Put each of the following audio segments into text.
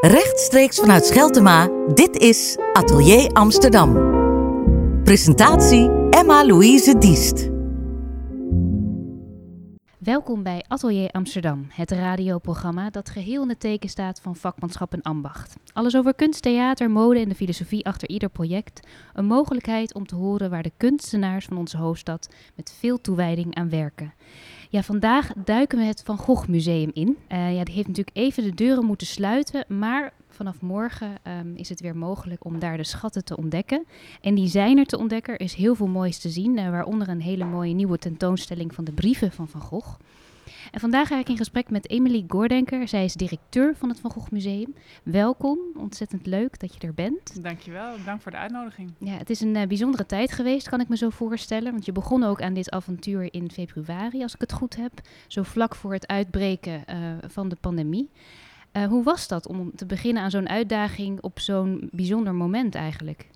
Rechtstreeks vanuit Scheltema, dit is Atelier Amsterdam. Presentatie Emma-Louise Diest. Welkom bij Atelier Amsterdam, het radioprogramma dat geheel in het teken staat van vakmanschap en ambacht. Alles over kunst, theater, mode en de filosofie achter ieder project. Een mogelijkheid om te horen waar de kunstenaars van onze hoofdstad met veel toewijding aan werken. Ja, vandaag duiken we het Van Gogh Museum in. Uh, ja, die heeft natuurlijk even de deuren moeten sluiten, maar vanaf morgen um, is het weer mogelijk om daar de schatten te ontdekken. En die zijn er te ontdekken. Er is heel veel moois te zien, uh, waaronder een hele mooie nieuwe tentoonstelling van de brieven van Van Gogh. En vandaag ga ik in gesprek met Emily Goordenker. Zij is directeur van het Van Gogh Museum. Welkom, ontzettend leuk dat je er bent. Dankjewel, dank voor de uitnodiging. Ja, het is een uh, bijzondere tijd geweest, kan ik me zo voorstellen. Want je begon ook aan dit avontuur in februari, als ik het goed heb. Zo vlak voor het uitbreken uh, van de pandemie. Uh, hoe was dat om te beginnen aan zo'n uitdaging op zo'n bijzonder moment eigenlijk?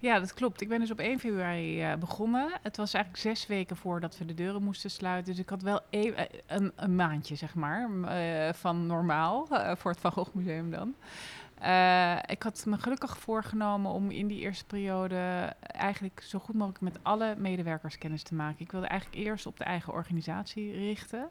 Ja, dat klopt. Ik ben dus op 1 februari uh, begonnen. Het was eigenlijk zes weken voordat we de deuren moesten sluiten. Dus ik had wel e een, een, maandje, zeg maar, uh, van normaal voor het Van Gogh Museum dan. Ik had me gelukkig voorgenomen om in die eerste periode eigenlijk zo goed mogelijk met alle medewerkers kennis te maken. Ik wilde eigenlijk eerst op de eigen organisatie richten.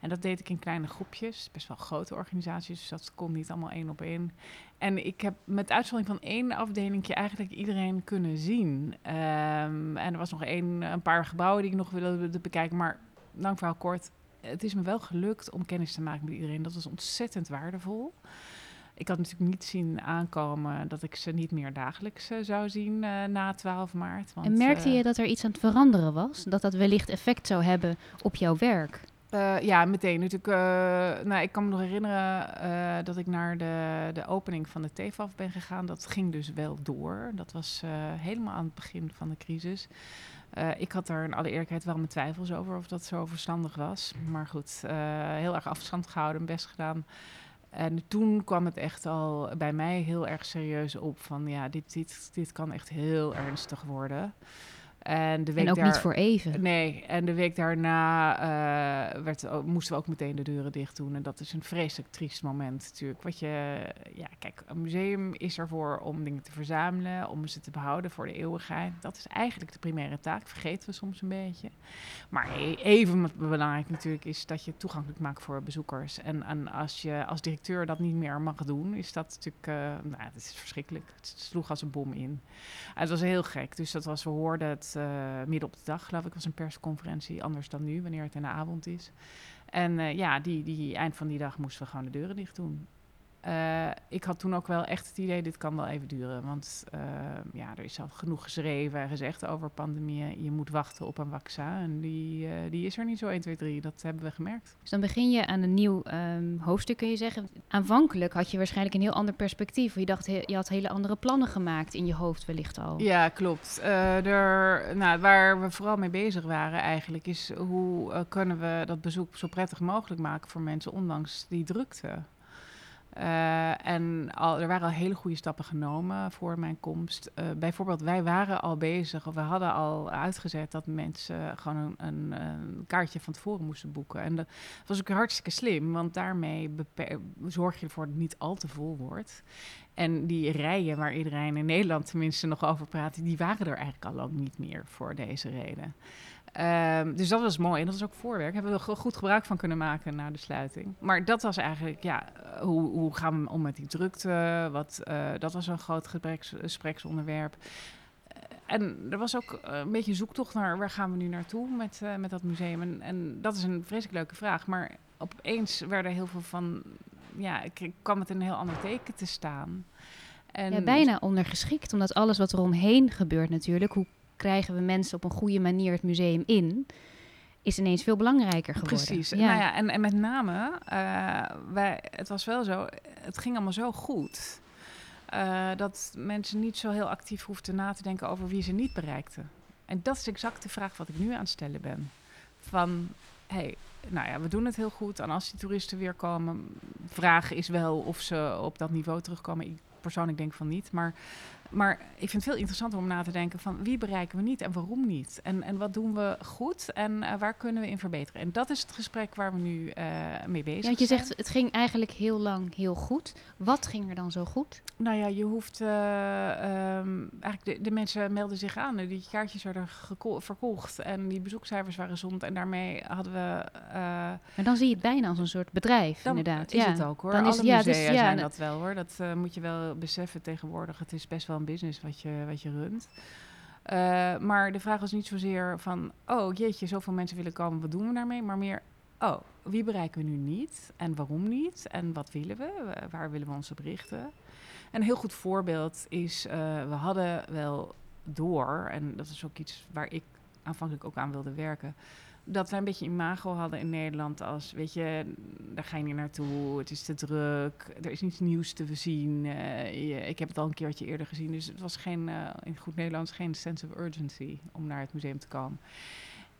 En dat deed ik in kleine groepjes, best wel grote organisaties, dus dat kon niet allemaal één op één. En ik heb met uitzondering van één afdelingje eigenlijk iedereen kunnen zien. Um, en er was nog één, een paar gebouwen die ik nog wilde bekijken, maar lang verhaal kort. Het is me wel gelukt om kennis te maken met iedereen. Dat was ontzettend waardevol. Ik had natuurlijk niet zien aankomen dat ik ze niet meer dagelijks uh, zou zien uh, na 12 maart. Want, en merkte je dat er iets aan het veranderen was? Dat dat wellicht effect zou hebben op jouw werk? Uh, ja, meteen. Natuurlijk, uh, nou, ik kan me nog herinneren uh, dat ik naar de, de opening van de TFAF ben gegaan. Dat ging dus wel door. Dat was helemaal aan het begin van de crisis. ik had er in alle eerlijkheid wel mijn twijfels over of dat zo verstandig was. Maar goed, heel erg afstand gehouden, best gedaan. En toen kwam het echt al bij mij heel erg serieus op van ja, dit, dit, dit kan echt heel ernstig worden. En, de week en ook niet voor even. Nee, en de week daarna uh, werd, moesten we ook meteen de deuren dicht doen. En dat is een vreselijk triest moment natuurlijk. Wat je, ja, kijk, een museum is ervoor om dingen te verzamelen, om ze te behouden voor de eeuwigheid. Dat is eigenlijk de primaire taak, vergeten we soms een beetje. Maar even belangrijk natuurlijk is dat je toegankelijk maakt voor bezoekers. En, en als je als directeur dat niet meer mag doen, is dat natuurlijk, uh, nou, het is verschrikkelijk. Het sloeg als een bom in. En het was heel gek, dus dat was, we hoorden het uh, midden op de dag, geloof ik, was een persconferentie. Anders dan nu, wanneer het in de avond is. En uh, ja, die, die eind van die dag moesten we gewoon de deuren dicht doen. Uh, ik had toen ook wel echt het idee, dit kan wel even duren. Want uh, ja, er is al genoeg geschreven en gezegd over pandemieën. Je moet wachten op een vaccin. En die, uh, die is er niet zo 1, 2, 3. Dat hebben we gemerkt. Dus dan begin je aan een nieuw um, hoofdstuk, kun je zeggen. Aanvankelijk had je waarschijnlijk een heel ander perspectief. Je dacht, je had hele andere plannen gemaakt in je hoofd wellicht al. Ja, klopt. er, nou, waar we vooral mee bezig waren eigenlijk... is hoe kunnen we dat bezoek zo prettig mogelijk maken voor mensen... ondanks die drukte. Uh, en al, er waren al hele goede stappen genomen voor mijn komst. Uh, bijvoorbeeld, wij waren al bezig, of we hadden al uitgezet dat mensen gewoon een, een, een, kaartje van tevoren moesten boeken. En dat was ook hartstikke slim, want daarmee zorg je ervoor dat het niet al te vol wordt. En die rijen waar iedereen in Nederland tenminste nog over praat, die waren er eigenlijk al lang niet meer voor deze reden. Um, dus dat was mooi. En dat is ook voorwerk. Hebben we er goed gebruik van kunnen maken na de sluiting. Maar dat was eigenlijk, ja, hoe, hoe gaan we om met die drukte? Wat, uh, dat was een groot gespreksonderwerp. Uh, en er was ook een beetje zoektocht naar waar gaan we nu naartoe met, met dat museum. En, en, dat is een vreselijk leuke vraag. Maar opeens werden heel veel van, ja, ik kwam het in een heel ander teken te staan. En ja, bijna ondergeschikt, omdat alles wat er omheen gebeurt natuurlijk, hoe krijgen we mensen op een goede manier het museum in, is ineens veel belangrijker geworden. Precies. Ja. Nou ja, en, en met name, uh, wij, het was wel zo, het ging allemaal zo goed. Uh, dat mensen niet zo heel actief hoefden na te denken over wie ze niet bereikten. En dat is exact de vraag wat ik nu aan het stellen ben. Van, hey, nou ja, we doen het heel goed. En als die toeristen weer komen, vraag is wel of ze op dat niveau terugkomen. Ik persoonlijk denk van niet. Maar Maar ik vind het veel interessanter om na te denken van wie bereiken we niet en waarom niet? En, en wat doen we goed en uh, waar kunnen we in verbeteren? En dat is het gesprek waar we nu uh, mee bezig ja, want je zegt het ging eigenlijk heel lang heel goed. Wat ging er dan zo goed? Nou ja, je hoeft uh, um, eigenlijk de, de, mensen melden zich aan. Die kaartjes werden verkocht en die bezoekcijfers waren zond. En daarmee hadden we. maar dan zie je het bijna als een soort bedrijf, dan inderdaad. Is ja. het ook hoor. Dan is, is, Alle ja, musea dus, ja, zijn dat wel hoor. Dat moet je wel beseffen tegenwoordig. Het is best wel business wat je, wat je runt. Uh, maar de vraag is niet zozeer van, oh jeetje, zoveel mensen willen komen, wat doen we daarmee? Maar meer, oh, wie bereiken we nu niet en waarom niet? En wat willen we? Waar willen we ons op richten? Een heel goed voorbeeld is, uh, we hadden wel door, en dat is ook iets waar ik aanvankelijk ook aan wilde werken, dat wij een beetje imago hadden in Nederland als, weet je, daar ga je niet naartoe, het is te druk, er is niets nieuws te zien. Uh, ik heb het al een keertje eerder gezien, dus het was geen, uh, in goed Nederlands geen sense of urgency om naar het museum te komen.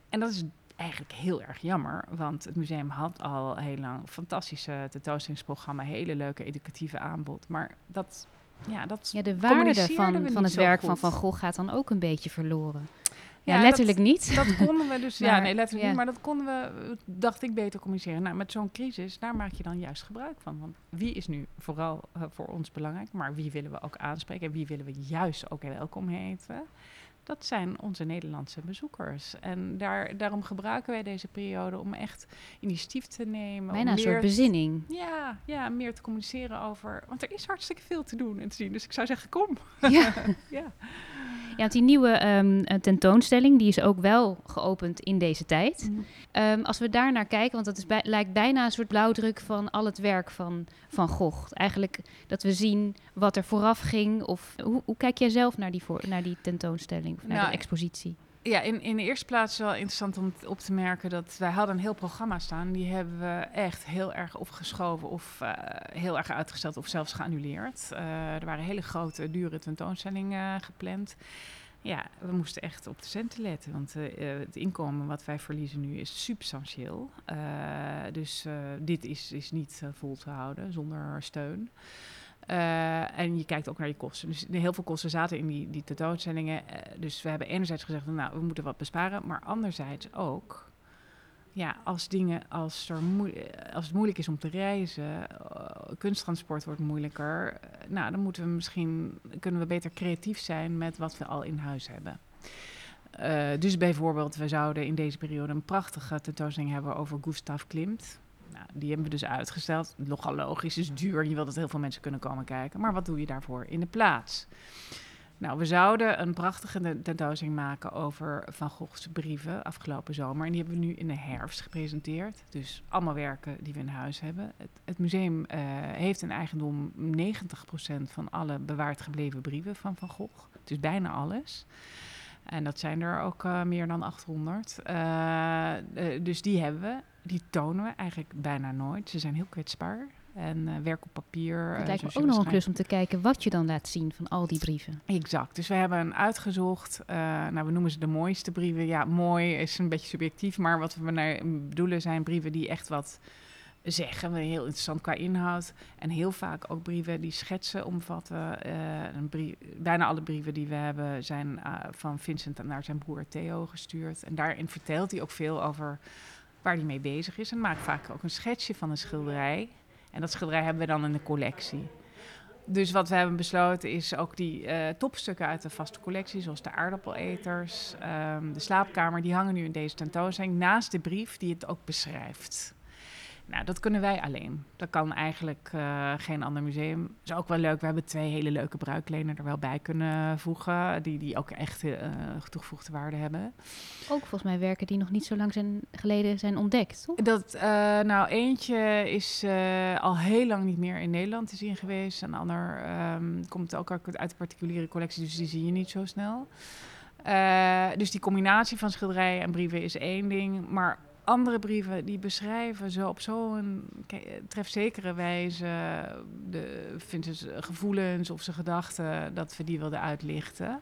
En dat is eigenlijk heel erg jammer, want het museum had al heel lang een fantastische tentoonstellingsprogramma, hele leuke educatieve aanbod, maar dat... Ja, dat ja, de waarde van, van het werk goed. van Van Gogh gaat dan ook een beetje verloren. Ja, letterlijk dat, niet. Dat konden we dus, maar, ja, nee, letterlijk ja. niet, maar dat konden we, dacht ik, beter communiceren. Nou, met zo'n crisis, daar maak je dan juist gebruik van. Want wie is nu vooral uh, voor ons belangrijk, maar wie willen we ook aanspreken en wie willen we juist ook welkom heten? Dat zijn onze Nederlandse bezoekers. En daar, daarom gebruiken wij deze periode om echt initiatief te nemen. Bijna een soort bezinning. Ja, ja, meer te communiceren over. Want er is hartstikke veel te doen en te zien. Dus ik zou zeggen, kom. Ja. ja. Ja, want die nieuwe um, tentoonstelling die is ook wel geopend in deze tijd. Mm. Um, als we daar naar kijken, want dat is bij, lijkt bijna een soort blauwdruk van al het werk van Van Gogh. Eigenlijk dat we zien wat er vooraf ging. Of hoe, hoe kijk jij zelf naar die, voor, naar die tentoonstelling of naar nou, de expositie? Ja, in, in de eerste plaats wel interessant om op te merken dat wij hadden een heel programma staan. Die hebben we echt heel erg opgeschoven of uh, heel erg uitgesteld of zelfs geannuleerd. Uh, er waren hele grote, dure tentoonstellingen uh, gepland. Ja, we moesten echt op de centen letten, want het inkomen wat wij verliezen nu is substantieel. dus dit is, is niet vol te houden zonder steun. Uh, en je kijkt ook naar je kosten. Dus heel veel kosten zaten in die, die tentoonstellingen. Uh, dus we hebben enerzijds gezegd, nou, we moeten wat besparen. Maar anderzijds ook, ja, als dingen, als, er als het moeilijk is om te reizen, uh, kunsttransport wordt moeilijker. nou, dan moeten we misschien, kunnen we beter creatief zijn met wat we al in huis hebben. dus bijvoorbeeld, we zouden in deze periode een prachtige tentoonstelling hebben over Gustav Klimt. Nou, die hebben we dus uitgesteld. Nogal logisch, is duur. Je wil dat heel veel mensen kunnen komen kijken. Maar wat doe je daarvoor in de plaats? Nou, we zouden een prachtige tentoonstelling maken over Van Gogh's brieven afgelopen zomer. En die hebben we nu in de herfst gepresenteerd. Dus allemaal werken die we in huis hebben. Het, museum uh, heeft in eigendom 90% van alle bewaard gebleven brieven van Van Gogh. Dus bijna alles. En dat zijn er ook uh, meer dan 800. Uh, uh, dus die hebben we. Die tonen we eigenlijk bijna nooit. Ze zijn heel kwetsbaar. En uh, werk op papier. Het lijkt me ook nog een klus om te kijken wat je dan laat zien van al die brieven. Exact. Dus we hebben uitgezocht. Uh, nou, we noemen ze de mooiste brieven. Ja, mooi is een beetje subjectief. Maar wat we naar bedoelen zijn brieven die echt wat zeggen. Heel interessant qua inhoud. En heel vaak ook brieven die schetsen omvatten. Een brief, bijna alle brieven die we hebben zijn van Vincent naar zijn broer Theo gestuurd. En daarin vertelt hij ook veel over waar hij mee bezig is. En maakt vaak ook een schetsje van een schilderij. En dat schilderij hebben we dan in de collectie. Dus wat we hebben besloten is ook die uh, topstukken uit de vaste collectie, zoals de aardappeleters, um, de slaapkamer, die hangen nu in deze tentoonstelling naast de brief die het ook beschrijft. Nou, dat kunnen wij alleen. Dat kan eigenlijk uh, geen ander museum. Is ook wel leuk. We hebben twee hele leuke bruiklenen er wel bij kunnen voegen. Die, die ook echt uh, toegevoegde waarde hebben. Ook volgens mij werken die nog niet zo lang zijn geleden zijn ontdekt, toch? Dat, uh, nou, eentje is al heel lang niet meer in Nederland te zien geweest. Een ander um, komt ook uit de particuliere collectie, dus die zie je niet zo snel. dus die combinatie van schilderijen en brieven is één ding. Maar andere brieven die beschrijven zo op zo'n trefzekere wijze de Vincent's gevoelens of zijn gedachten dat we die wilden uitlichten.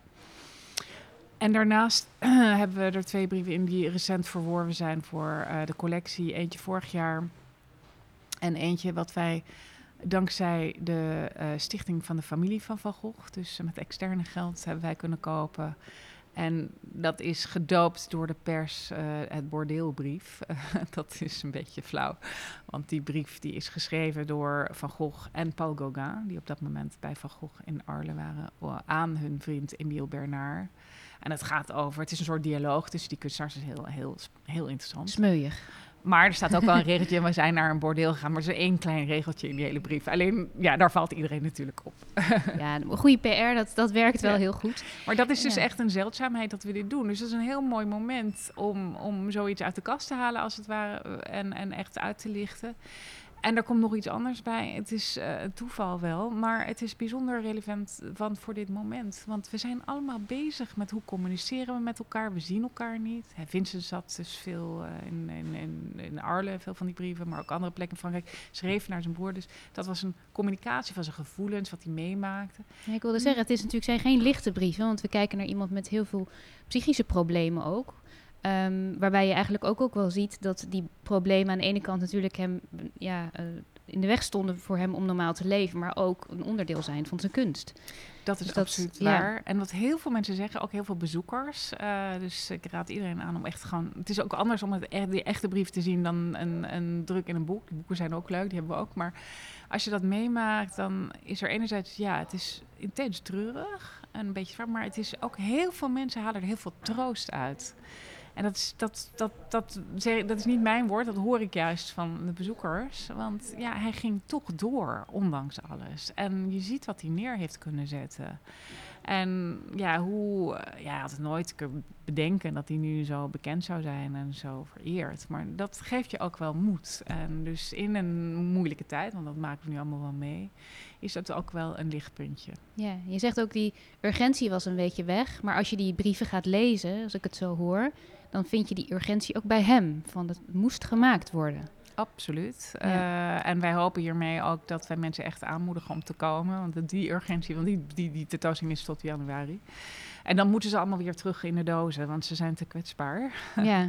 En daarnaast hebben we er twee brieven in die recent verworven zijn voor uh, de collectie. Eentje vorig jaar en eentje wat wij dankzij de uh, stichting van de familie van Van Gogh, dus met externe geld, hebben wij kunnen kopen. En dat is gedoopt door de pers, uh, het bordeelbrief. dat is een beetje flauw, want die brief die is geschreven door Van Gogh en Paul Gauguin, die op dat moment bij Van Gogh in Arles waren, aan hun vriend Emile Bernard. En het gaat over, het is een soort dialoog tussen die kunstenaars, is heel, heel, heel interessant. Smeuig. Maar er staat ook wel een regeltje. We zijn naar een bordeel gegaan. Maar er is één klein regeltje in die hele brief. Alleen, ja, daar valt iedereen natuurlijk op. ja, een goede PR, dat, dat werkt wel heel goed. Maar dat is dus echt een zeldzaamheid dat we dit doen. Dus dat is een heel mooi moment om, om zoiets uit de kast te halen, als het ware. En, en echt uit te lichten. En er komt nog iets anders bij. Het is uh, toeval wel, maar het is bijzonder relevant van voor dit moment. Want we zijn allemaal bezig met hoe communiceren we met elkaar. We zien elkaar niet. Vincent zat dus veel uh, in, in, in, veel van die brieven, maar ook andere plekken in Frankrijk. Schreef naar zijn broer. Dus dat was een communicatie van zijn gevoelens, wat hij meemaakte. Ik wilde zeggen, het is natuurlijk zijn geen lichte brieven, want we kijken naar iemand met heel veel psychische problemen ook. Um, waarbij je eigenlijk ook, ook wel ziet dat die problemen aan de ene kant natuurlijk hem ja, uh, in de weg stonden voor hem om normaal te leven, maar ook een onderdeel zijn van zijn kunst. Dat is dus absoluut dat, waar. Ja. En wat heel veel mensen zeggen, ook heel veel bezoekers. Uh, dus ik raad iedereen aan om echt gewoon. Het is ook anders om het, die echte brief te zien dan een, een druk in een boek. Die boeken zijn ook leuk, die hebben we ook. Maar als je dat meemaakt, dan is er enerzijds, ja, het is intens treurig en een beetje zwaar, maar het is ook heel veel mensen halen er heel veel troost uit. En dat is, dat, dat, dat, dat is niet mijn woord, dat hoor ik juist van de bezoekers. Want ja, hij ging toch door, ondanks alles. En je ziet wat hij neer heeft kunnen zetten. En ja, hoe, ja, hij had het nooit kunnen bedenken dat hij nu zo bekend zou zijn en zo vereerd. Maar dat geeft je ook wel moed. En dus in een moeilijke tijd, want dat maken we nu allemaal wel mee, is dat ook wel een lichtpuntje. Ja, je zegt ook die urgentie was een beetje weg. Maar als je die brieven gaat lezen, als ik het zo hoor, dan vind je die urgentie ook bij hem. Van het moest gemaakt worden. Absoluut. Uh, en wij hopen hiermee ook dat wij mensen echt aanmoedigen om te komen. Want die urgentie, want die, die, die tentoonstelling is tot januari. En dan moeten ze allemaal weer terug in de dozen, want ze zijn te kwetsbaar. Ja.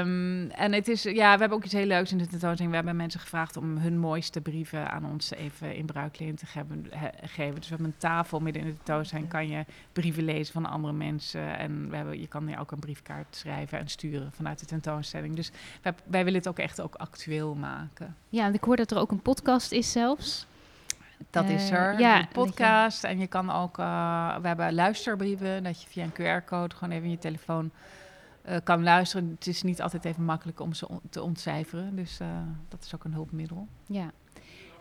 um, en het is, ja, we hebben ook iets heel leuks in de tentoonstelling. We hebben mensen gevraagd om hun mooiste brieven aan ons even in bruikleen te geven. geven. Dus we hebben een tafel midden in de tentoonstelling. Kan je brieven lezen van andere mensen. En we hebben, je kan hier ook een briefkaart schrijven en sturen vanuit de tentoonstelling. Dus wij, wij willen het ook echt ook actueel maken. Ja, en ik hoor dat er ook een podcast is zelfs. Dat is er. Uh, ja, een podcast. En je kan ook, uh, we hebben luisterbrieven, dat je via een QR-code gewoon even in je telefoon uh, kan luisteren. Het is niet altijd even makkelijk om ze on te ontcijferen. Dus dat is ook een hulpmiddel. Ja.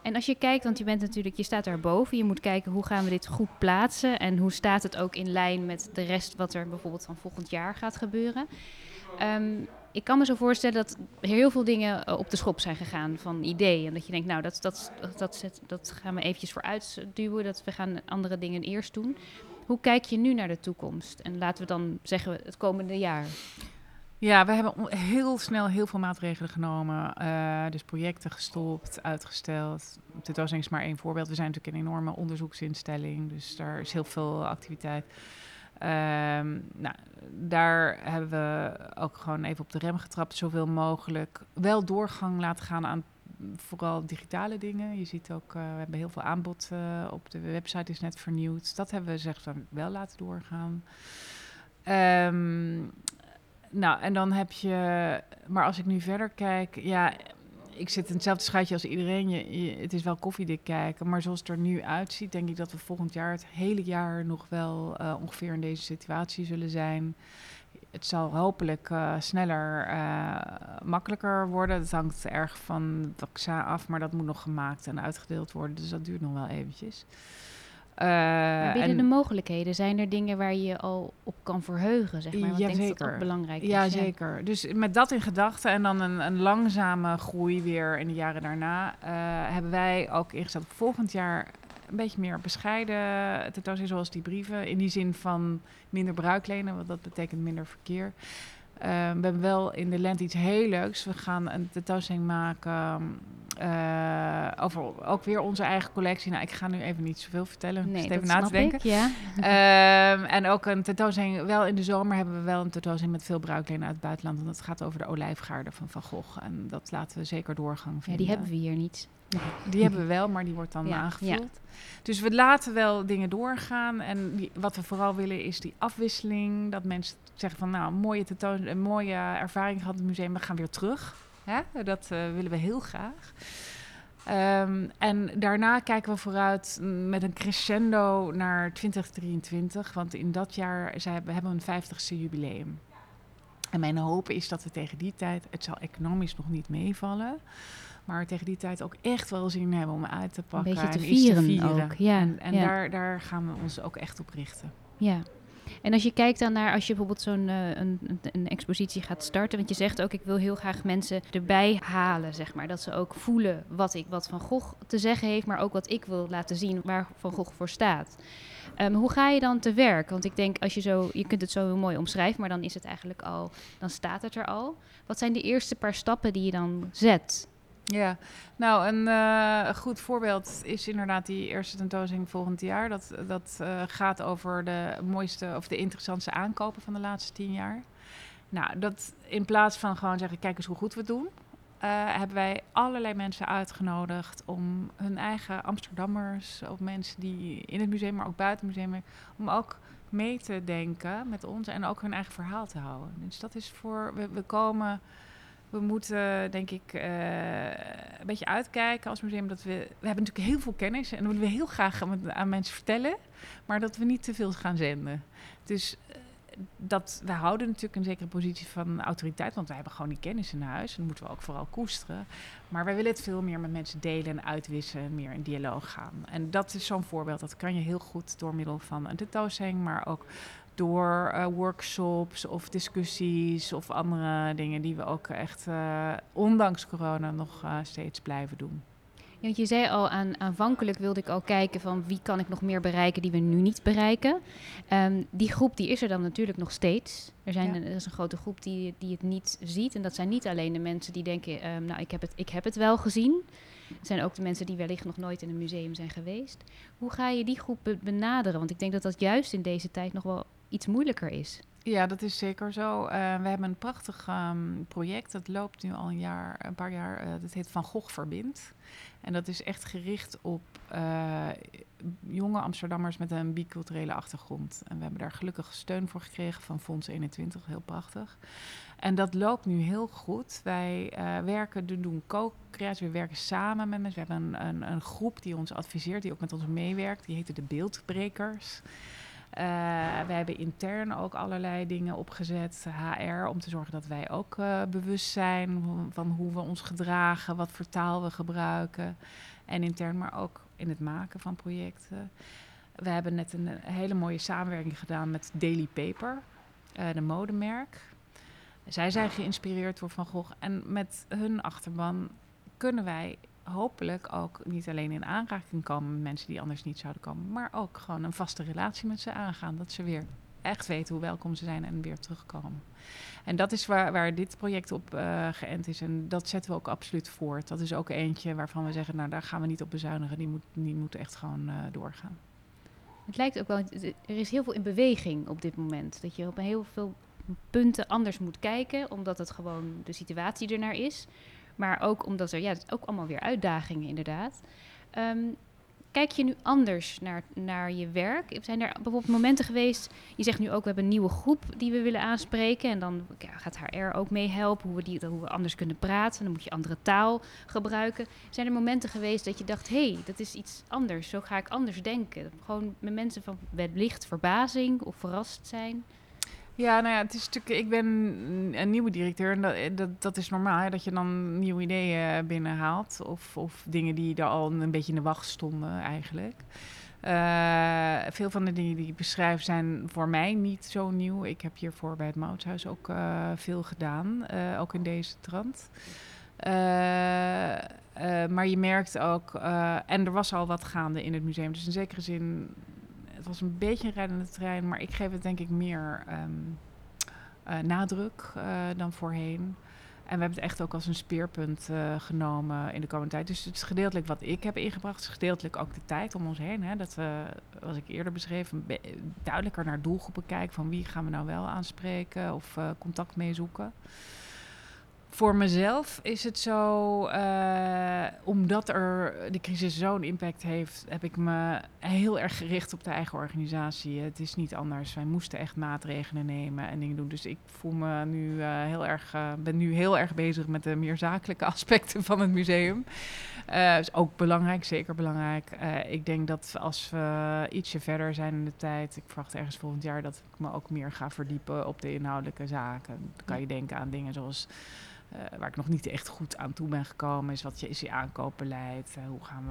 En als je kijkt, want je bent natuurlijk, je staat daarboven, je moet kijken hoe gaan we dit goed plaatsen en hoe staat het ook in lijn met de rest wat er bijvoorbeeld van volgend jaar gaat gebeuren. Um, ik kan me zo voorstellen dat heel veel dingen eh, op de schop zijn gegaan van ideeën. En dat je denkt, nou, dat, dat, dat, dat, gaan we eventjes vooruit duwen. Dat we gaan andere dingen eerst doen. Hoe kijk je nu naar de toekomst? En laten we dan zeggen het komende jaar. Ja, we hebben heel snel heel veel maatregelen genomen. Uh, dus projecten gestopt, uitgesteld. Dit was eens maar één voorbeeld. We zijn natuurlijk een enorme onderzoeksinstelling. Dus daar is heel veel activiteit. Um, nou, daar hebben we ook gewoon even op de rem getrapt, zoveel mogelijk. Wel doorgang laten gaan aan vooral digitale dingen. Je ziet ook, uh, we hebben heel veel aanbod uh, op de website, is net vernieuwd. Dat hebben we zeg wel laten doorgaan. Um, nou, en dan heb je, maar als ik nu verder kijk, ja, ik zit in hetzelfde schuitje als iedereen. Je, het is wel koffiedik kijken. Maar zoals het er nu uitziet, denk ik dat we volgend jaar het hele jaar nog wel uh, ongeveer in deze situatie zullen zijn. Het zal hopelijk uh, sneller, uh, makkelijker worden. Dat hangt erg van het vaccin af, maar dat moet nog gemaakt en uitgedeeld worden. Dus dat duurt nog wel eventjes. Uh, binnen en de mogelijkheden, zijn er dingen waar je al op kan verheugen, zeg maar? Wat ja, denk zeker. dat belangrijk is. Ja, zeker. Dus met dat in gedachten en dan een, een, langzame groei weer in de jaren daarna... Uh, hebben wij ook ingezet op volgend jaar een beetje meer bescheiden tentoonstelling, zoals die brieven. In die zin van minder bruiklenen, want dat betekent minder verkeer. Uh, we hebben wel in de lente iets heel leuks. We gaan een tentoonstelling maken eh, over ook weer onze eigen collectie. Nou, ik ga nu even niet zoveel vertellen. Nee, even na te denken. ik, ja. Ehm, en ook een tentoonstelling. Wel in de zomer hebben we wel een tentoonstelling met veel bruiklenen uit het buitenland. En dat gaat over de olijfgaarden van Van Gogh. En dat laten we zeker doorgang ja, die hebben we hier niet. Die hebben we wel, maar die wordt dan Ja, aangevuld. Dus we laten wel dingen doorgaan. En die- wat we vooral willen is die afwisseling. Dat mensen zeggen van nou, een mooie, tentoon, een mooie ervaring gehad in het museum. We gaan weer terug. Hè? Dat eh, willen we heel graag. Ehm, en daarna kijken we vooruit mm, met een crescendo naar 2023. Want in dat jaar zij, we hebben we een 50ste jubileum. En mijn hoop is dat we tegen die tijd, het zal economisch nog niet meevallen, maar tegen die tijd ook echt wel zin hebben om uit te pakken. beetje te en iets vieren ook, ja, en en ja. Daar, daar gaan we ons ook echt op richten. Ja. En als je kijkt dan naar, als je bijvoorbeeld zo'n eh, een, een, een expositie gaat starten, want je zegt ook, ik wil heel graag mensen erbij halen, zeg maar. Dat ze ook voelen wat, ik, wat Van Gogh te zeggen heeft, maar ook wat ik wil laten zien waar Van Gogh voor staat. Ehm, hoe ga je dan te werk? Want ik denk, als je zo, je kunt het zo heel mooi omschrijven, maar dan is het eigenlijk al, dan staat het er al. Wat zijn de eerste paar stappen die je dan zet? Ja, nou een eh, goed voorbeeld is inderdaad die eerste tentoonstelling volgend jaar. Dat, dat eh, gaat over de mooiste of de interessantste aankopen van de laatste tien jaar. Nou, dat in plaats van gewoon zeggen, kijk eens hoe goed we het doen, eh, hebben wij allerlei mensen uitgenodigd om hun eigen Amsterdammers, of mensen die in het museum, maar ook buiten het museum, om ook mee te denken met ons en ook hun eigen verhaal te houden. Dus dat is voor, we komen we moeten, denk ik, eh, een beetje uitkijken als museum. Dat we, we hebben natuurlijk heel veel kennis en dat willen we heel graag aan, mensen vertellen. Maar dat we niet te veel gaan zenden. Dus eh, dat, we houden natuurlijk een zekere positie van autoriteit. Want wij hebben gewoon die kennis in huis. En dat moeten we ook vooral koesteren. Maar wij willen het veel meer met mensen delen en uitwisselen. Meer in dialoog gaan. En dat is zo'n voorbeeld. Dat kan je heel goed door middel van een tentoonstelling. Maar ook door eh, workshops of discussies of andere dingen die we ook echt, eh, ondanks corona, nog eh, steeds blijven doen. Ja, want je zei al, aan, aanvankelijk wilde ik al kijken van wie kan ik nog meer bereiken die we nu niet bereiken. Ehm, die groep die is er dan natuurlijk nog steeds. Er, zijn, Ja. er is een grote groep die, die het niet ziet. En dat zijn niet alleen de mensen die denken, ehm, nou ik heb, het, ik heb het wel gezien. Het zijn ook de mensen die wellicht nog nooit in een museum zijn geweest. Hoe ga je die groep be- benaderen? Want ik denk dat dat juist in deze tijd nog wel iets moeilijker is. Ja, dat is zeker zo. Eh, we hebben een prachtig ehm, project. Dat loopt nu al een, jaar, een paar jaar. Eh, dat heet Van Gogh Verbindt. En dat is echt gericht op eh, jonge Amsterdammers met een biculturele achtergrond. En we hebben daar gelukkig steun voor gekregen van Fonds 21. Heel prachtig. En dat loopt nu heel goed. Wij werken, we doen co-creatie, we werken samen met mensen. We hebben een, een, een groep die ons adviseert, die ook met ons meewerkt. Die heet de Beeldbrekers. Uh, we hebben intern ook allerlei dingen opgezet, HR, om te zorgen dat wij ook uh, bewust zijn van hoe we ons gedragen, wat voor taal we gebruiken. En intern, maar ook in het maken van projecten. We hebben net een hele mooie samenwerking gedaan met Daily Paper, de modemerk. Zij zijn geïnspireerd door Van Gogh en met hun achterban kunnen wij hopelijk ook niet alleen in aanraking komen met mensen die anders niet zouden komen, maar ook gewoon een vaste relatie met ze aangaan. Dat ze weer echt weten hoe welkom ze zijn en weer terugkomen. En dat is waar, waar dit project op uh, geënt is. En dat zetten we ook absoluut voort. Dat is ook eentje waarvan we zeggen, nou daar gaan we niet op bezuinigen. Die moet, die moet echt gewoon uh, doorgaan. Het lijkt ook wel, er is heel veel in beweging op dit moment. Dat je op heel veel punten anders moet kijken, omdat het gewoon de situatie ernaar is. Maar ook omdat er, ja, het ook allemaal weer uitdagingen inderdaad. Um, kijk je nu anders naar, naar je werk? Zijn er bijvoorbeeld momenten geweest, je zegt nu ook, we hebben een nieuwe groep die we willen aanspreken. En dan ja, gaat HR ook meehelpen, hoe we, die, hoe we anders kunnen praten. Dan moet je andere taal gebruiken. Zijn er momenten geweest dat je dacht, hé, hey, dat is iets anders. Zo ga ik anders denken. Gewoon met mensen van wellicht verbazing of verrast zijn. Ja, nou ja, het is natuurlijk, ik ben een nieuwe directeur en dat, dat, dat is normaal, dat je dan nieuwe ideeën binnenhaalt of, of dingen die er al een beetje in de wacht stonden eigenlijk. Uh, veel van de dingen die ik beschrijf zijn voor mij niet zo nieuw. Ik heb hiervoor bij het Moutshuis ook uh, veel gedaan, uh, ook in deze trant. maar je merkt ook, en er was al wat gaande in het museum, dus in zekere zin het was een beetje een rijdende trein, maar ik geef het denk ik meer um, uh, nadruk uh, dan voorheen. En we hebben het echt ook als een speerpunt uh, genomen in de komende tijd. Dus het is gedeeltelijk wat ik heb ingebracht. Is gedeeltelijk ook de tijd om ons heen. Hè, dat we, zoals ik eerder beschreef, duidelijker naar doelgroepen kijken. Van wie gaan we nou wel aanspreken of contact mee zoeken. Voor mezelf is het zo, uh, omdat er de crisis zo'n impact heeft, heb ik me heel erg gericht op de eigen organisatie. Het is niet anders. Wij moesten echt maatregelen nemen en dingen doen. Dus ik voel me nu uh, heel erg, uh, ben nu heel erg bezig met de meer zakelijke aspecten van het museum. Dat is ook belangrijk, zeker belangrijk. ik denk dat als we ietsje verder zijn in de tijd, ik verwacht ergens volgend jaar dat ik me ook meer ga verdiepen op de inhoudelijke zaken. Dan kan je denken aan dingen zoals uh, waar ik nog niet echt goed aan toe ben gekomen, is wat je, is je aankoopbeleid? Uh, hoe gaan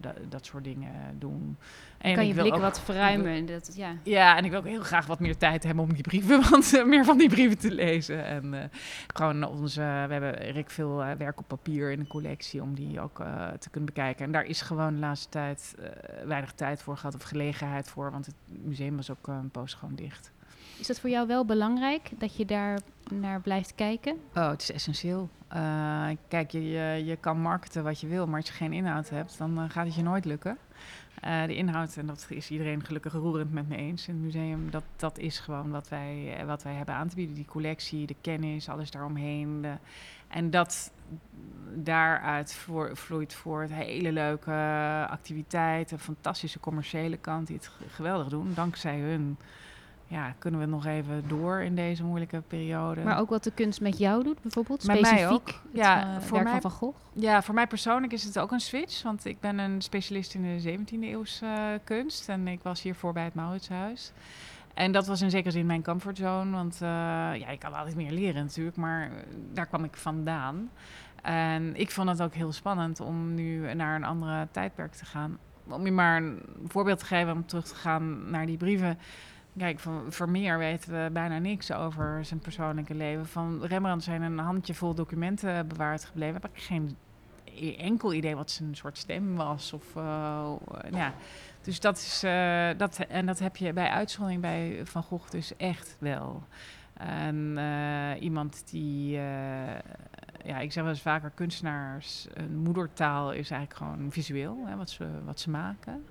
we dat soort dingen doen? En kan je blik wat verruimen. Dat, ja. ja, en ik wil ook heel graag wat meer tijd hebben om die brieven, want uh, meer van die brieven te lezen. En gewoon onze, we hebben Rick veel werk op papier in de collectie om die ook te kunnen bekijken. En daar is gewoon de laatste tijd weinig tijd voor gehad of gelegenheid voor, want het museum was ook een poos gewoon dicht. Is dat voor jou wel belangrijk dat je daar naar blijft kijken? Oh, het is essentieel. Uh, kijk, je, je, je, kan marketen wat je wil, maar als je geen inhoud hebt, dan uh, gaat het je nooit lukken. Uh, de inhoud, en dat is iedereen gelukkig roerend met me eens in het museum, dat, dat is gewoon wat wij, wat wij hebben aan te bieden. Die collectie, de kennis, alles daaromheen. En dat daaruit vloeit voort hele leuke activiteiten, fantastische commerciële kant die het geweldig doen, dankzij hun ja, kunnen we nog even door in deze moeilijke periode. Maar ook wat de kunst met jou doet, bijvoorbeeld? Met specifiek mij ook. ja, uh, voor mij, van Gogh? Ja, voor mij persoonlijk is het ook een switch. Want ik ben een specialist in de 17e eeuwse uh, kunst. En ik was hiervoor bij het Mauritshuis. En dat was in zekere zin mijn comfortzone. Want uh, ja, ik kan altijd meer leren natuurlijk. Maar daar kwam ik vandaan. En ik vond het ook heel spannend om nu naar een andere tijdperk te gaan. Om je maar een voorbeeld te geven om terug te gaan naar die brieven Kijk, van Vermeer weten we bijna niks over zijn persoonlijke leven. Van Rembrandt zijn een handjevol documenten bewaard gebleven. Heb ik geen enkel idee wat zijn soort stem was. Of, uh, ja. Dus dat is, uh, dat, en dat heb je bij uitzondering bij Van Gogh dus echt wel. En uh, iemand die, ja, ik zeg wel eens vaker, kunstenaars, een moedertaal is eigenlijk gewoon visueel, hè, wat, ze, wat ze maken.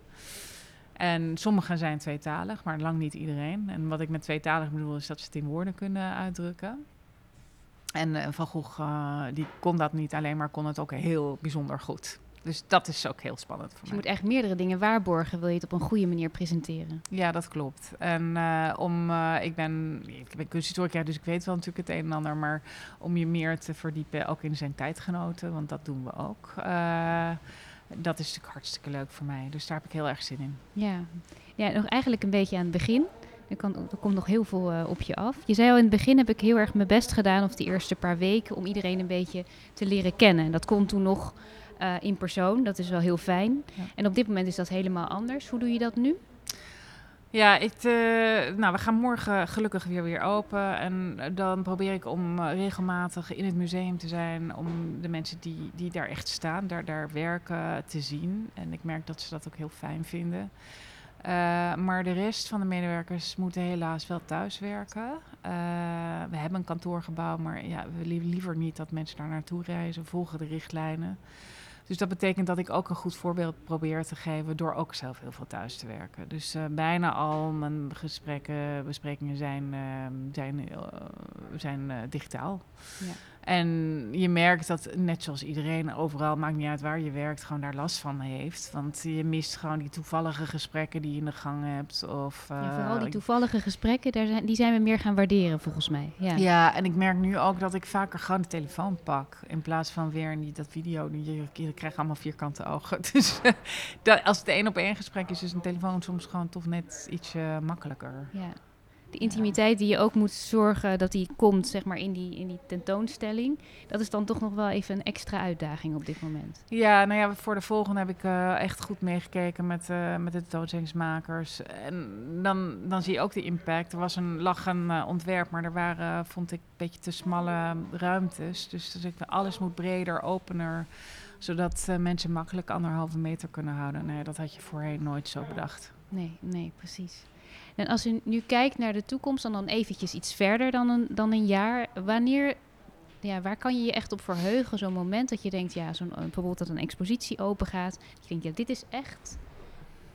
En sommigen zijn tweetalig, maar lang niet iedereen. En wat ik met tweetalig bedoel, is dat ze het in woorden kunnen uitdrukken. En uh, Van Gogh, uh, die kon dat niet alleen, maar kon het ook heel bijzonder goed. Dus dat is ook heel spannend voor dus je moet echt meerdere dingen waarborgen, wil je het op een goede manier presenteren. Ja, dat klopt. En uh, om, ik ben, ik ben kunsthistorica, dus ik weet wel natuurlijk het een en ander, maar om je meer te verdiepen, ook in zijn tijdgenoten, want dat doen we ook dat is natuurlijk hartstikke leuk voor mij. Dus daar heb ik heel erg zin in. Ja, ja nog eigenlijk een beetje aan het begin. Er, kan, er komt nog heel veel uh, op je af. Je zei al in het begin heb ik heel erg mijn best gedaan, of die eerste paar weken, om iedereen een beetje te leren kennen. Dat kon toen nog uh, in persoon, dat is wel heel fijn. Ja. En op dit moment is dat helemaal anders. Hoe doe je dat nu? Ja, ik, uh, nou, we gaan morgen gelukkig weer weer open. En dan probeer ik om uh, regelmatig in het museum te zijn. Om de mensen die, die daar echt staan, daar, daar werken, te zien. En ik merk dat ze dat ook heel fijn vinden. Maar de rest van de medewerkers moeten helaas wel thuis werken. we hebben een kantoorgebouw, maar ja, we liever niet dat mensen daar naartoe reizen, volgen de richtlijnen. Dus dat betekent dat ik ook een goed voorbeeld probeer te geven door ook zelf heel veel thuis te werken. Dus uh, bijna al mijn gesprekken, besprekingen zijn, uh, zijn, uh, zijn digitaal. Ja. En je merkt dat net zoals iedereen overal, maakt niet uit waar je werkt, gewoon daar last van heeft. Want je mist gewoon die toevallige gesprekken die je in de gang hebt. Of, ja, vooral die toevallige gesprekken, daar zijn, die zijn we meer gaan waarderen volgens mij. Ja. ja, en ik merk nu ook dat ik vaker gewoon de telefoon pak. In plaats van weer niet dat video. Je, je krijgt allemaal vierkante ogen. Dus dat, als het één op één gesprek is, is een telefoon soms gewoon toch net iets makkelijker. Ja de intimiteit die je ook moet zorgen dat die komt, zeg maar, in die, in die tentoonstelling. Dat is dan toch nog wel even een extra uitdaging op dit moment. Ja, nou ja, voor de volgende heb ik uh, echt goed meegekeken met, uh, met de tentoonstellingsmakers. En dan, dan zie je ook de impact. Er was een lachen uh, ontwerp, maar er waren, vond ik, een beetje te smalle ruimtes. Dus, dus ik, alles moet breder, opener zodat mensen makkelijk anderhalve meter kunnen houden. Nee, dat had je voorheen nooit zo bedacht. Nee, nee, precies. En als u nu kijkt naar de toekomst, dan, dan eventjes iets verder dan een, dan een jaar. Wanneer ja, waar kan je je echt op verheugen? Zo'n moment dat je denkt, ja, zo'n, bijvoorbeeld dat een expositie open gaat. Je denkt, ja, dit is echt,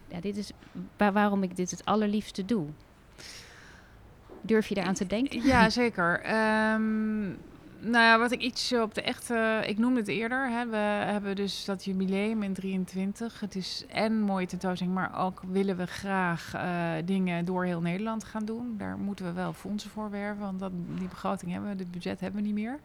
ja, dit is waarom ik dit het allerliefste doe. Durf je daaraan te denken? Ja, zeker. Um, nou ja, wat ik iets op de echte... Ik noemde het eerder. Hè, we hebben dus dat jubileum in 23. Het is en mooie tentoonstelling, maar ook willen we graag uh, dingen door heel Nederland gaan doen. Daar moeten we wel fondsen voor werven, want dat, die begroting hebben we, dit budget hebben we niet meer.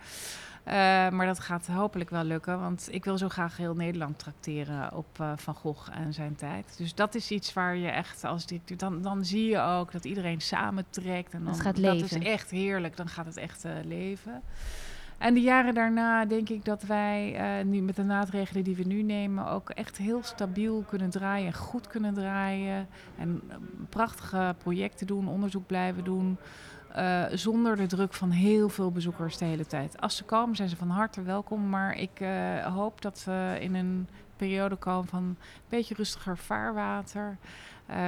Uh, maar dat gaat hopelijk wel lukken, want ik wil zo graag heel Nederland tracteren op uh, Van Gogh en zijn tijd. Dus dat is iets waar je echt, als dit, dan, dan zie je ook dat iedereen samentrekt. En dan, dat gaat leven. Dat is echt heerlijk, dan gaat het echt uh, leven. En de jaren daarna denk ik dat wij uh, nu met de maatregelen die we nu nemen ook echt heel stabiel kunnen draaien en goed kunnen draaien. En prachtige projecten doen, onderzoek blijven doen. Uh, zonder de druk van heel veel bezoekers de hele tijd. Als ze komen, zijn ze van harte welkom. Maar ik uh, hoop dat we in een periode komen van een beetje rustiger vaarwater.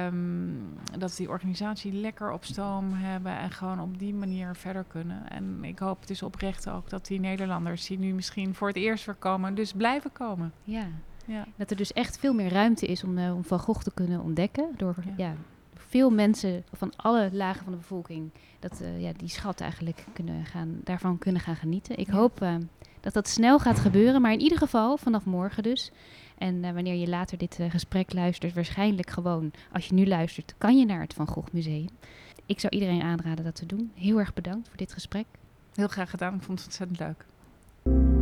Um, dat die organisatie lekker op stoom hebben en gewoon op die manier verder kunnen. En ik hoop het is oprecht ook dat die Nederlanders die nu misschien voor het eerst weer komen, dus blijven komen. Ja. ja. Dat er dus echt veel meer ruimte is om, uh, om Van Gogh te kunnen ontdekken. Door ja. ja veel mensen van alle lagen van de bevolking dat uh, ja, die schat eigenlijk kunnen gaan, daarvan kunnen gaan genieten. Ik hoop uh, dat dat snel gaat gebeuren, maar in ieder geval vanaf morgen dus. En uh, wanneer je later dit gesprek luistert, waarschijnlijk gewoon, als je nu luistert, kan je naar het Van Gogh Museum. Ik zou iedereen aanraden dat te doen. Heel erg bedankt voor dit gesprek. Heel graag gedaan, ik vond het ontzettend leuk.